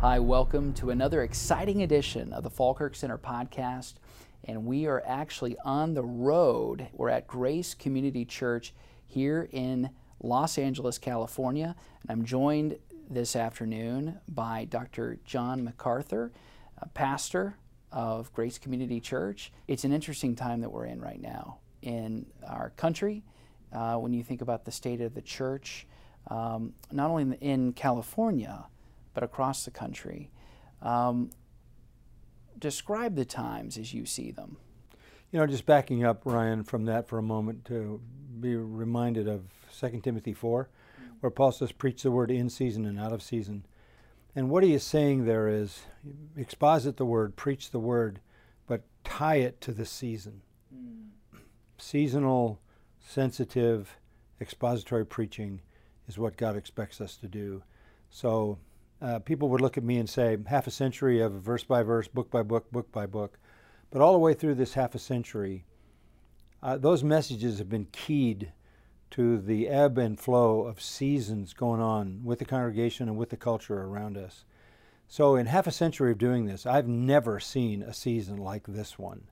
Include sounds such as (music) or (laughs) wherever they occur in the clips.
Hi, welcome to another exciting edition of the Falkirk Center podcast. And we are actually on the road. We're at Grace Community Church here in Los Angeles, California. And I'm joined this afternoon by Dr. John MacArthur, pastor of Grace Community Church. It's an interesting time that we're in right now in our country. Uh, when you think about the state of the church, um, not only in, in California, but across the country. Um, describe the times as you see them. You know, just backing up, Ryan, from that for a moment to be reminded of 2 Timothy 4, where Paul says, Preach the word in season and out of season. And what he is saying there is exposit the word, preach the word, but tie it to the season. Mm. Seasonal, sensitive, expository preaching is what God expects us to do. So uh, people would look at me and say, half a century of verse by verse, book by book, book by book. But all the way through this half a century, uh, those messages have been keyed to the ebb and flow of seasons going on with the congregation and with the culture around us. So, in half a century of doing this, I've never seen a season like this one.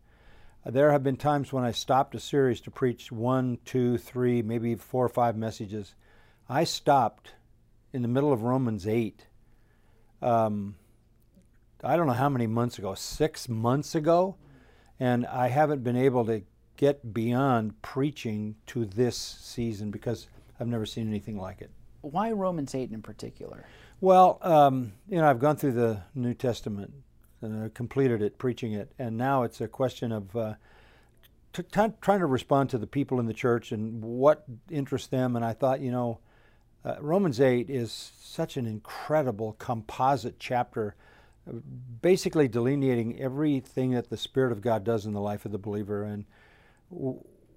Uh, there have been times when I stopped a series to preach one, two, three, maybe four or five messages. I stopped in the middle of Romans 8 um, I don't know how many months ago, six months ago, and I haven't been able to get beyond preaching to this season because I've never seen anything like it. Why Romans 8 in particular? Well, um, you know, I've gone through the New Testament and I completed it, preaching it, and now it's a question of uh, t- t- trying to respond to the people in the church and what interests them. And I thought, you know, uh, Romans 8 is such an incredible composite chapter, uh, basically delineating everything that the Spirit of God does in the life of the believer. And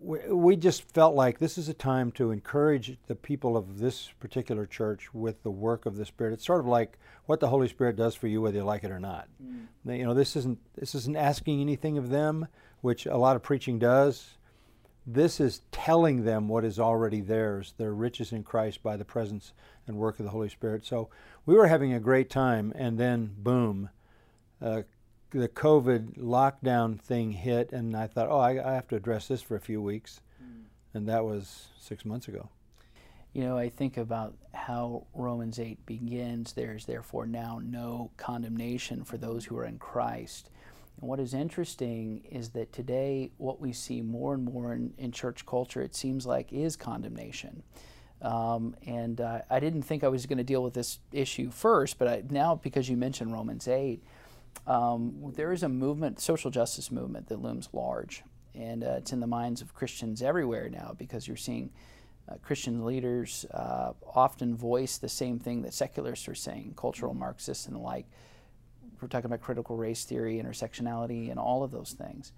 we just felt like this is a time to encourage the people of this particular church with the work of the Spirit. It's sort of like what the Holy Spirit does for you, whether you like it or not. Mm. You know, this isn't this isn't asking anything of them, which a lot of preaching does. This is telling them what is already theirs, their riches in Christ by the presence and work of the Holy Spirit. So we were having a great time, and then boom, uh, the COVID lockdown thing hit, and I thought, oh, I, I have to address this for a few weeks. Mm. And that was six months ago. You know, I think about how Romans 8 begins there's therefore now no condemnation for those who are in Christ. And what is interesting is that today, what we see more and more in, in church culture, it seems like, is condemnation. Um, and uh, I didn't think I was going to deal with this issue first, but I, now because you mentioned Romans 8, um, there is a movement, social justice movement, that looms large. And uh, it's in the minds of Christians everywhere now because you're seeing uh, Christian leaders uh, often voice the same thing that secularists are saying, cultural Marxists and the like we're talking about critical race theory, intersectionality, and all of those things.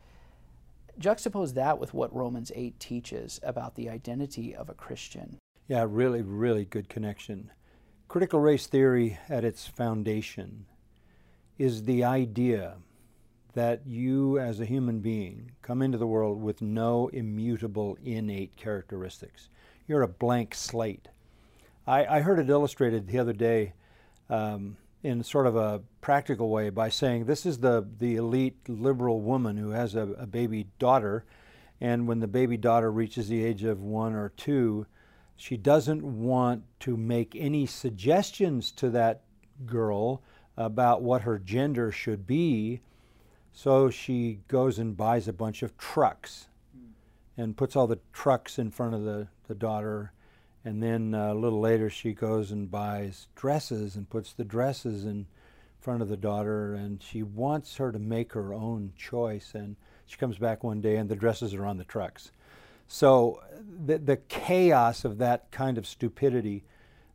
Juxtapose that with what Romans 8 teaches about the identity of a Christian. Yeah, really, really good connection. Critical race theory, at its foundation, is the idea that you, as a human being, come into the world with no immutable innate characteristics. You're a blank slate. I, I heard it illustrated the other day. Um, in sort of a practical way by saying this is the, the elite liberal woman who has a, a baby daughter, and when the baby daughter reaches the age of one or two, she doesn't want to make any suggestions to that girl about what her gender should be, so she goes and buys a bunch of trucks and puts all the trucks in front of the, the daughter and then uh, a little later, she goes and buys dresses and puts the dresses in front of the daughter, and she wants her to make her own choice. And she comes back one day, and the dresses are on the trucks. So the, the chaos of that kind of stupidity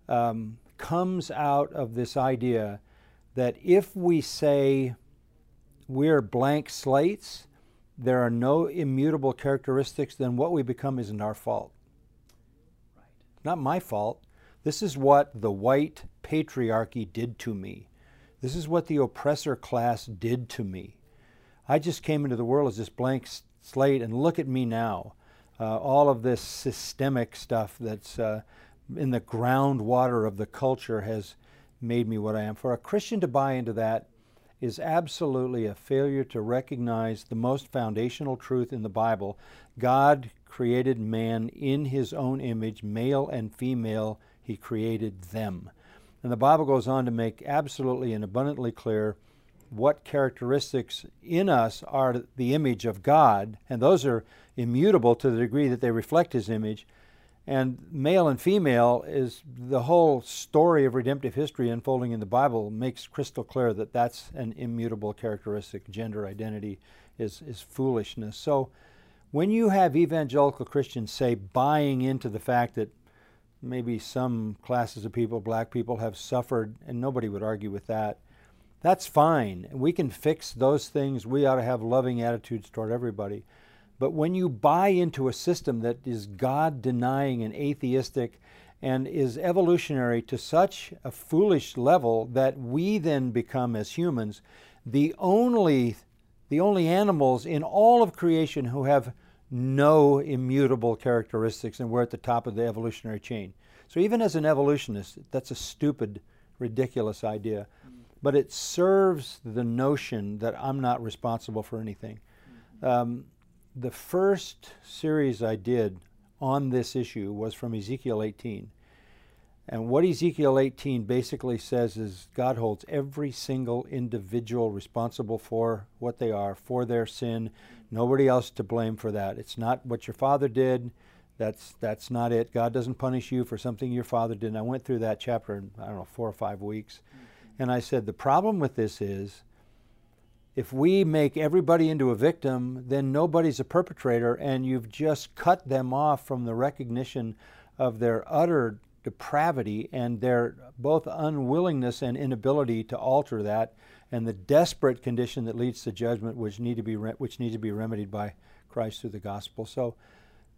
um, comes out of this idea that if we say we're blank slates, there are no immutable characteristics, then what we become isn't our fault not my fault. This is what the white patriarchy did to me. This is what the oppressor class did to me. I just came into the world as this blank slate, and look at me now. Uh, all of this systemic stuff that's uh, in the groundwater of the culture has made me what I am. For a Christian to buy into that is absolutely a failure to recognize the most foundational truth in the Bible. God created man in his own image, male and female, he created them. And the Bible goes on to make absolutely and abundantly clear what characteristics in us are the image of God, and those are immutable to the degree that they reflect his image. And male and female is the whole story of redemptive history unfolding in the Bible makes crystal clear that that's an immutable characteristic. Gender identity is, is foolishness. So when you have evangelical Christians say buying into the fact that maybe some classes of people, black people, have suffered, and nobody would argue with that, that's fine. We can fix those things. We ought to have loving attitudes toward everybody. But when you buy into a system that is God denying and atheistic and is evolutionary to such a foolish level that we then become as humans the only the only animals in all of creation who have no immutable characteristics and we're at the top of the evolutionary chain. So even as an evolutionist, that's a stupid, ridiculous idea. But it serves the notion that I'm not responsible for anything. Um, the first series I did on this issue was from Ezekiel 18. And what Ezekiel 18 basically says is God holds every single individual responsible for what they are, for their sin. Nobody else to blame for that. It's not what your father did. That's that's not it. God doesn't punish you for something your father did. And I went through that chapter in I don't know four or five weeks, and I said the problem with this is if we make everybody into a victim, then nobody's a perpetrator, and you've just cut them off from the recognition of their utter depravity and their both unwillingness and inability to alter that, and the desperate condition that leads to judgment, which need to be re- which needs to be remedied by Christ through the gospel. So,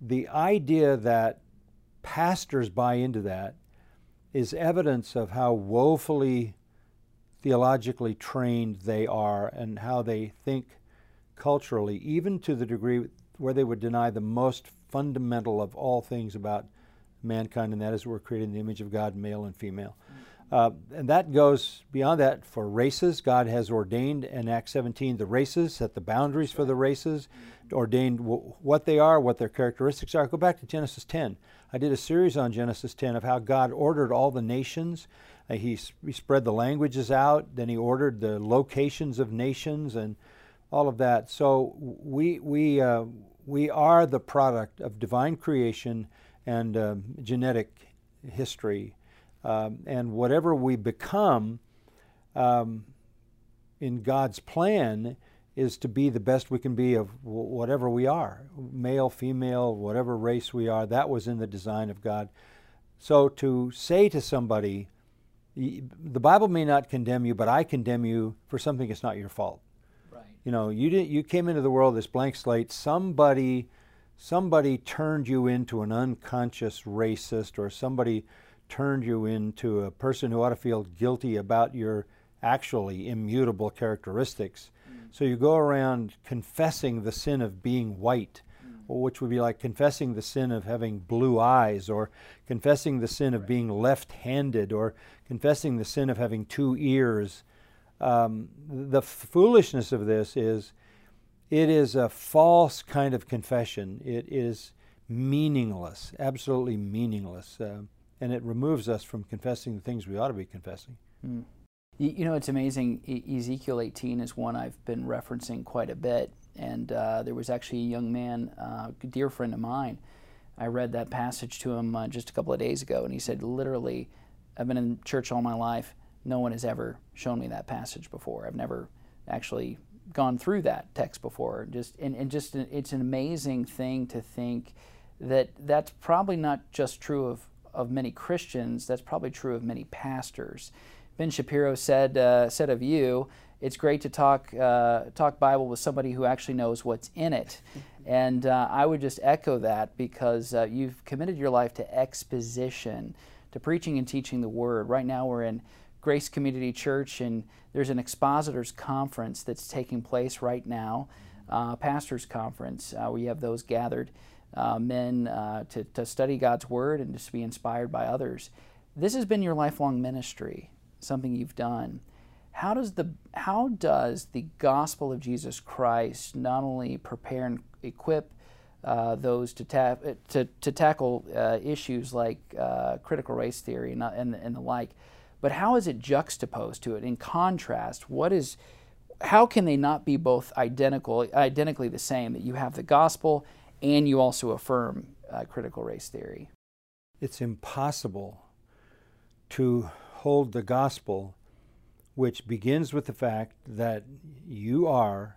the idea that pastors buy into that is evidence of how woefully theologically trained they are and how they think culturally, even to the degree where they would deny the most fundamental of all things about mankind, and that is we're created in the image of God, male and female. Uh, and that goes beyond that for races. God has ordained in Acts 17 the races, set the boundaries for the races, ordained w- what they are, what their characteristics are. Go back to Genesis 10. I did a series on Genesis 10 of how God ordered all the nations uh, he, he spread the languages out, then he ordered the locations of nations and all of that. So we, we, uh, we are the product of divine creation and uh, genetic history. Um, and whatever we become um, in God's plan is to be the best we can be of whatever we are male, female, whatever race we are. That was in the design of God. So to say to somebody, the Bible may not condemn you, but I condemn you for something that's not your fault. Right. You know, you didn't. You came into the world this blank slate. Somebody, somebody turned you into an unconscious racist, or somebody turned you into a person who ought to feel guilty about your actually immutable characteristics. Mm. So you go around confessing the sin of being white which would be like confessing the sin of having blue eyes, or confessing the sin of being left handed, or confessing the sin of having two ears. Um, the foolishness of this is it is a false kind of confession. It is meaningless, absolutely meaningless. Uh, and it removes us from confessing the things we ought to be confessing. Mm. You know, it's amazing. Ezekiel 18 is one I've been referencing quite a bit. And uh, there was actually a young man, uh, a dear friend of mine. I read that passage to him uh, just a couple of days ago, and he said, literally, I've been in church all my life. No one has ever shown me that passage before. I've never actually gone through that text before. Just and, and just it's an amazing thing to think that that's probably not just true of, of many Christians. That's probably true of many pastors. Ben Shapiro said uh, said of you it's great to talk uh, talk Bible with somebody who actually knows what's in it. (laughs) And uh, I would just echo that because uh, you've committed your life to exposition, to preaching and teaching the Word. Right now, we're in Grace Community Church, and there's an expositors conference that's taking place right now, uh, pastors conference. Uh, we have those gathered uh, men to, to study God's Word and just be inspired by others. This has been your lifelong ministry something you've done. How does the how does the gospel of Jesus Christ not only prepare and equip uh, those to, ta- to, to tackle uh, issues like uh, critical race theory and, and, and the like, but how is it juxtaposed to it? In contrast, what is how can they not be both identical, identically the same? That you have the gospel and you also affirm uh, critical race theory. It's impossible to hold the gospel, which begins with the fact that you are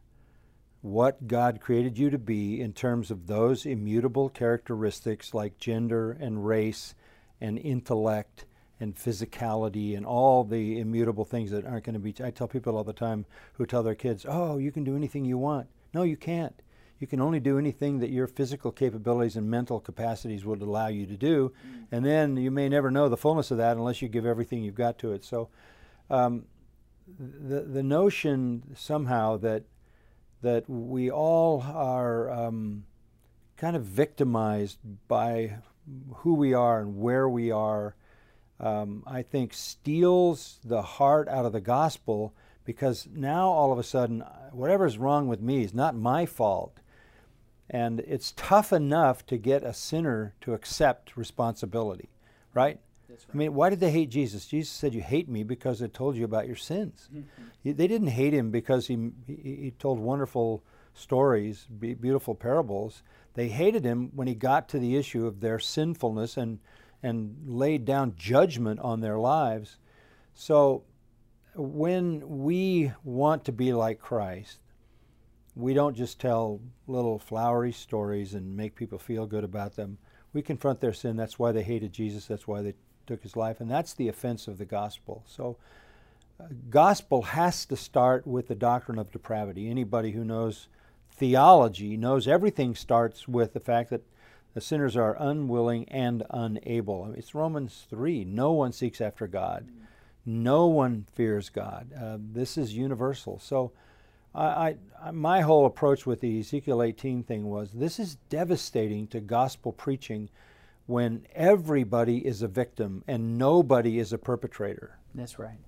what God created you to be in terms of those immutable characteristics like gender and race and intellect and physicality and all the immutable things that aren't going to be. I tell people all the time who tell their kids, oh, you can do anything you want. No, you can't. You can only do anything that your physical capabilities and mental capacities would allow you to do. Mm. And then you may never know the fullness of that unless you give everything you've got to it. So um, the, the notion somehow that, that we all are um, kind of victimized by who we are and where we are um, I think steals the heart out of the gospel because now all of a sudden, whatever's wrong with me is not my fault. And it's tough enough to get a sinner to accept responsibility, right? right? I mean, why did they hate Jesus? Jesus said, You hate me because I told you about your sins. Mm-hmm. They didn't hate him because he, he, he told wonderful stories, beautiful parables. They hated him when he got to the issue of their sinfulness and and laid down judgment on their lives. So when we want to be like Christ, we don't just tell little flowery stories and make people feel good about them. We confront their sin. That's why they hated Jesus. That's why they took his life. And that's the offense of the gospel. So, uh, gospel has to start with the doctrine of depravity. Anybody who knows theology knows everything starts with the fact that the sinners are unwilling and unable. I mean, it's Romans 3. No one seeks after God. No one fears God. Uh, this is universal. So, I, I, my whole approach with the Ezekiel 18 thing was this is devastating to gospel preaching when everybody is a victim and nobody is a perpetrator. That's right.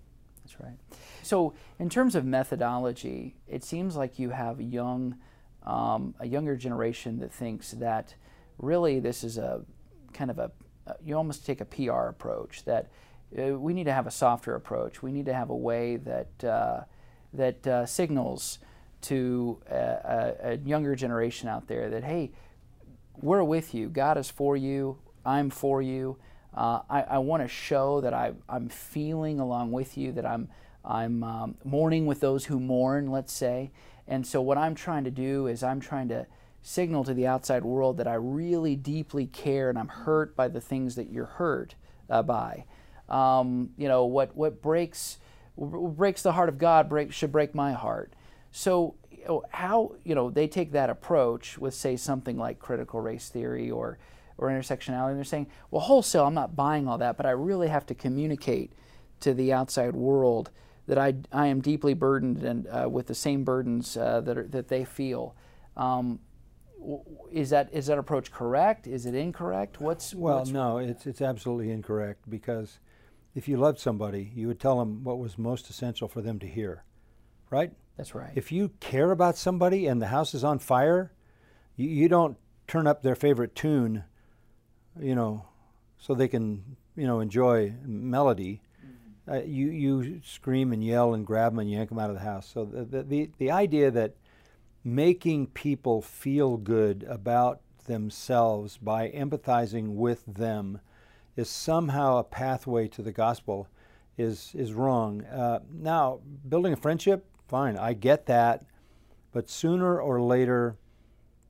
That's right. So, in terms of methodology, it seems like you have young, um, a younger generation that thinks that really this is a kind of a, you almost take a PR approach that uh, we need to have a softer approach. We need to have a way that, uh, that uh, signals to a, a, younger generation out there that, hey, we're with you. God is for you. I'm for you. Uh, I, I want to show that I, I'm feeling along with you, that I'm, I'm um, mourning with those who mourn, let's say. And so, what I'm trying to do is I'm trying to signal to the outside world that I really deeply care and I'm hurt by the things that you're hurt uh, by. Um, you know what what breaks what breaks the heart of God break, should break my heart. So you know, how you know they take that approach with say something like critical race theory or or intersectionality and they're saying well wholesale I'm not buying all that but I really have to communicate to the outside world that I, I am deeply burdened and uh, with the same burdens uh, that, are, that they feel. Um, is that is that approach correct? Is it incorrect? What's well, what's no, it's it's absolutely incorrect because if you loved somebody, you would tell them what was most essential for them to hear, right? That's right. If you care about somebody and the house is on fire, you, you don't turn up their favorite tune, you know, so they can you know enjoy melody. Mm-hmm. Uh, you you scream and yell and grab them and yank them out of the house. So the the the, the idea that making people feel good about themselves by empathizing with them is somehow a pathway to the gospel is is wrong. Uh, now, building a friendship, fine, I get that, but sooner or later,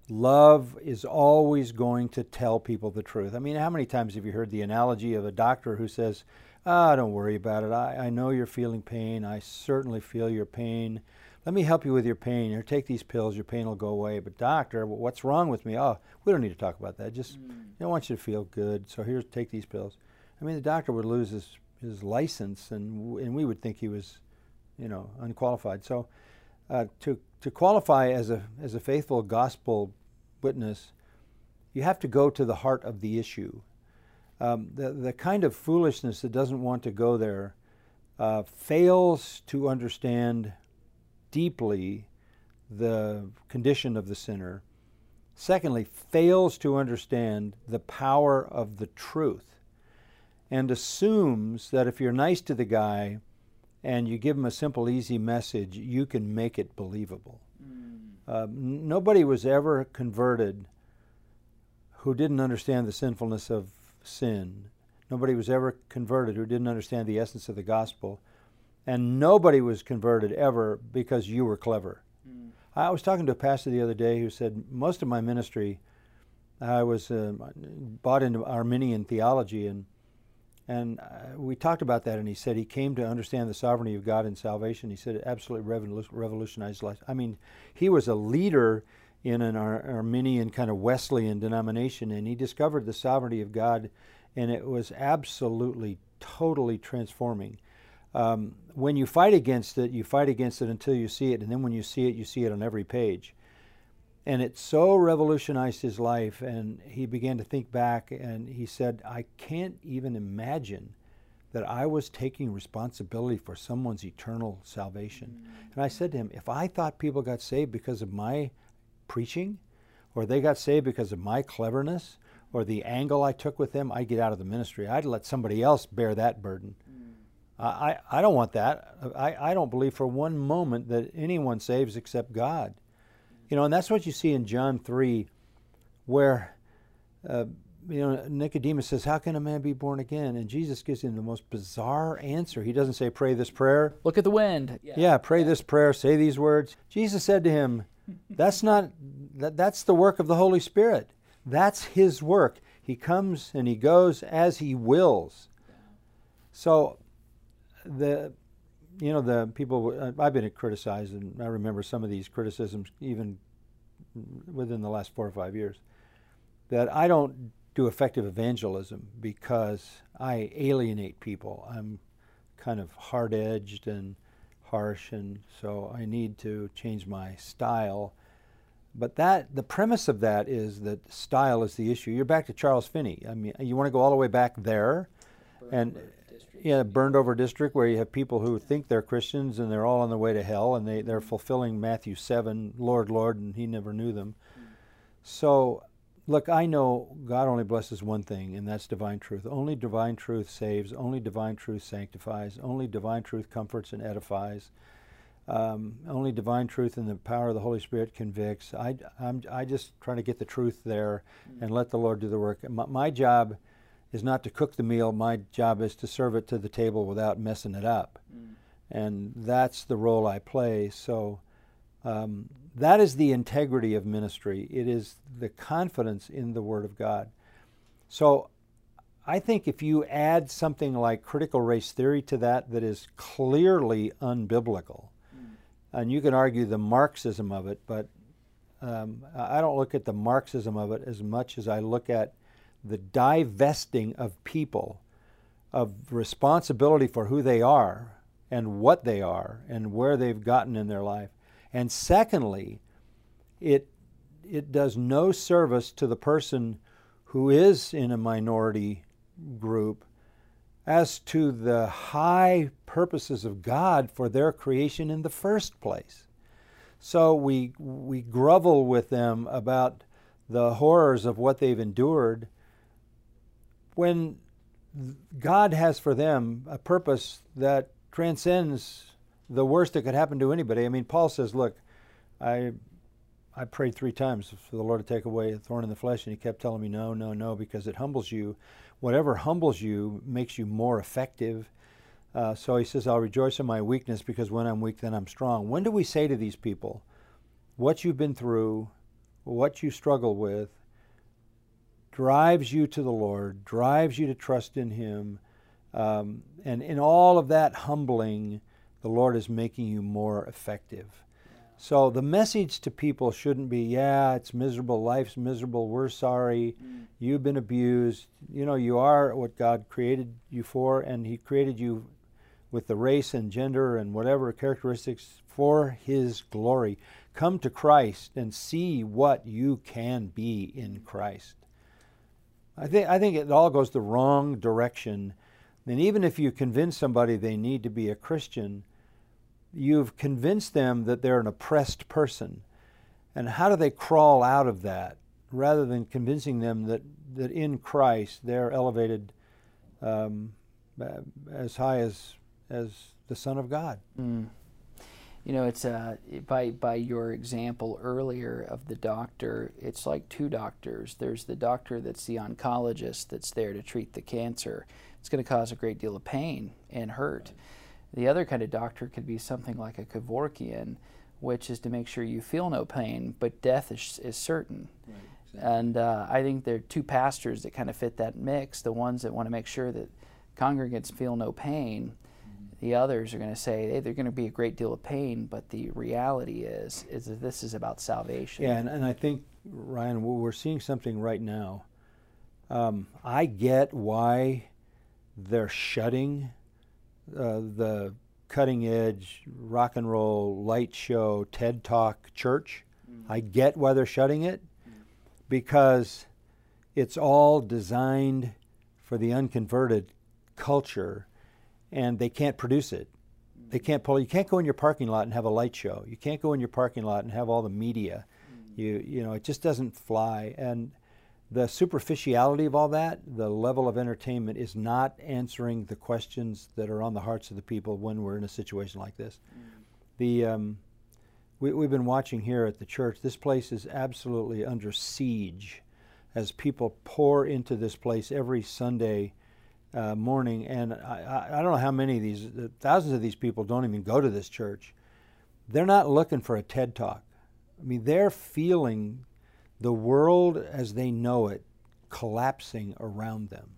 love is always going to tell people the truth. I mean, how many times have you heard the analogy of a doctor who says, "Ah, don't worry about it. I, I know you're feeling pain. I certainly feel your pain." Let me help you with your pain. Or take these pills, your pain will go away. But doctor, what's wrong with me? Oh, we don't need to talk about that. Just mm. I want you to feel good. So here's take these pills. I mean, the doctor would lose his his license, and and we would think he was, you know, unqualified. So uh, to to qualify as a as a faithful gospel witness, you have to go to the heart of the issue. Um, the the kind of foolishness that doesn't want to go there uh, fails to understand deeply the condition of the sinner. Secondly, fails to understand the power of the truth and assumes that if you're nice to the guy and you give him a simple, easy message, you can make it believable. Mm. Uh, nobody was ever converted who didn't understand the sinfulness of sin. Nobody was ever converted who didn't understand the essence of the gospel. And nobody was converted ever because you were clever. Mm. I was talking to a pastor the other day who said, Most of my ministry, I was uh, bought into Arminian theology, and and uh, we talked about that, and he said he came to understand the sovereignty of God in salvation. He said it absolutely revolutionized life. I mean, he was a leader in an Ar- Arminian kind of Wesleyan denomination, and he discovered the sovereignty of God, and it was absolutely, totally transforming. Um, when you fight against it, you fight against it until you see it, and then when you see it, you see it on every page and it so revolutionized his life and he began to think back and he said i can't even imagine that i was taking responsibility for someone's eternal salvation mm-hmm. and i said to him if i thought people got saved because of my preaching or they got saved because of my cleverness or the angle i took with them i'd get out of the ministry i'd let somebody else bear that burden. I, I don't want that I, I don't believe for one moment that anyone saves except god you know, and that's what you see in John 3, where, uh, you know, Nicodemus says, How can a man be born again? And Jesus gives him the most bizarre answer. He doesn't say, Pray this prayer. Look at the wind. Yeah, yeah pray this prayer, say these words. Jesus said to him, (laughs) That's not, that, that's the work of the Holy Spirit. That's his work. He comes and he goes as he wills. So, the you know, the people, uh, I've been criticized, and I remember some of these criticisms even within the last four or five years, that I don't do effective evangelism because I alienate people. I'm kind of hard edged and harsh, and so I need to change my style. But that the premise of that is that style is the issue. You're back to Charles Finney. I mean, you want to go all the way back there, and yeah, burned over district where you have people who think they're Christians and they're all on their way to hell and they, they're fulfilling Matthew 7, Lord, Lord, and he never knew them. So, look, I know God only blesses one thing, and that's divine truth. Only divine truth saves, only divine truth sanctifies, only divine truth comforts and edifies. Um, only divine truth and the power of the Holy Spirit convicts. I, I'm, I just trying to get the truth there and let the Lord do the work. My, my job is not to cook the meal. My job is to serve it to the table without messing it up. Mm. And that's the role I play. So um, that is the integrity of ministry. It is the confidence in the Word of God. So I think if you add something like critical race theory to that, that is clearly unbiblical, mm. and you can argue the Marxism of it, but um, I don't look at the Marxism of it as much as I look at the divesting of people of responsibility for who they are and what they are and where they've gotten in their life. And secondly, it it does no service to the person who is in a minority group as to the high purposes of God for their creation in the first place. So we we grovel with them about the horrors of what they've endured when God has for them a purpose that transcends the worst that could happen to anybody. I mean, Paul says, "Look, I I prayed three times for the Lord to take away a thorn in the flesh, and He kept telling me, no, no, no, because it humbles you. Whatever humbles you makes you more effective." Uh, so he says, "I'll rejoice in my weakness, because when I'm weak, then I'm strong." When do we say to these people, "What you've been through, what you struggle with, drives you to the Lord, drives you to trust in Him. Um, and in all of that humbling, the Lord is making you more effective. So the message to people shouldn't be, yeah, it's miserable, life's miserable, we're sorry, mm. you've been abused. You know, you are what God created you for, and He created you with the race and gender and whatever characteristics for His glory. Come to Christ and see what you can be in Christ. I think I think it all goes the wrong direction. And even if you convince somebody they need to be a Christian, you've convinced them that they're an oppressed person. And how do they crawl out of that rather than convincing them that, that in Christ they're elevated um, as high as, as the Son of God? Mm. You know, it's uh, by by your example earlier of the doctor. It's like two doctors. There's the doctor that's the oncologist that's there to treat the cancer. It's going to cause a great deal of pain and hurt. The other kind of doctor could be something like a Kevorkian, which is to make sure you feel no pain, but death is, is certain. Right, exactly. And uh, I think there are two pastors that kind of fit that mix the ones that want to make sure that congregants feel no pain. Mm-hmm. The others are going to say hey, there's going to be a great deal of pain, but the reality is is that this is about salvation. Yeah, and, and I think Ryan, we're seeing something right now. Um, I get why they're shutting uh, the cutting edge rock and roll light show TED Talk church. Mm. I get why they're shutting it mm. because it's all designed for the unconverted culture and they can't produce it. They can't pull you can't go in your parking lot and have a light show. You can't go in your parking lot and have all the media. Mm. You you know, it just doesn't fly and the superficiality of all that, the level of entertainment, is not answering the questions that are on the hearts of the people when we're in a situation like this. Mm. The um, we, we've been watching here at the church. This place is absolutely under siege as people pour into this place every Sunday uh, morning. And I, I, don't know how many of these, thousands of these people don't even go to this church. They're not looking for a TED talk. I mean, they're feeling the world as they know it collapsing around them.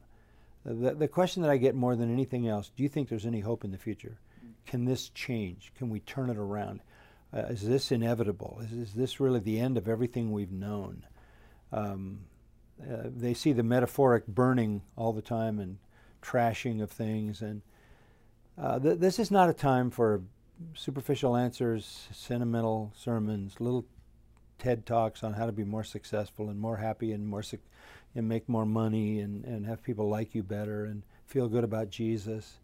The, the question that I get more than anything else do you think there's any hope in the future? Can this change? Can we turn it around? Uh, is this inevitable? Is, is, this really the end of everything we've known? Um, uh, they see the metaphoric burning all the time and trashing of things. And uh, th- this is not a time for superficial answers, sentimental sermons, little TED Talks on how to be more successful and more happy and more and make more money and, and have people like you better and feel good about Jesus.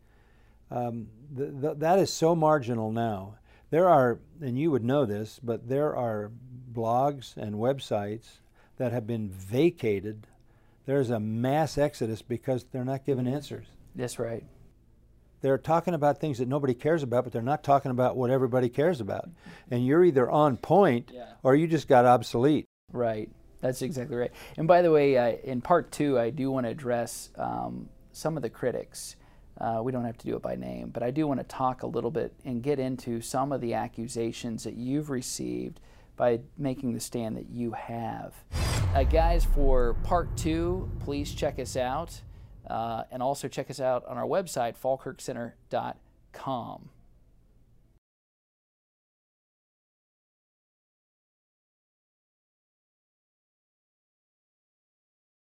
Um, th- th- that is so marginal now. There are, and you would know this, but there are blogs and websites that have been vacated. There's a mass exodus because they're not given answers. That's right. They're talking about things that nobody cares about, but they're not talking about what everybody cares about. And you're either on point yeah. or you just got obsolete. Right. That's exactly right. And by the way, uh, in part two, I do want to address um, some of the critics. Uh, we don't have to do it by name, but I do want to talk a little bit and get into some of the accusations that you've received by making the stand that you have. Uh, guys, for part two, please check us out. Uh, and also check us out on our website, falkirkcenter.com.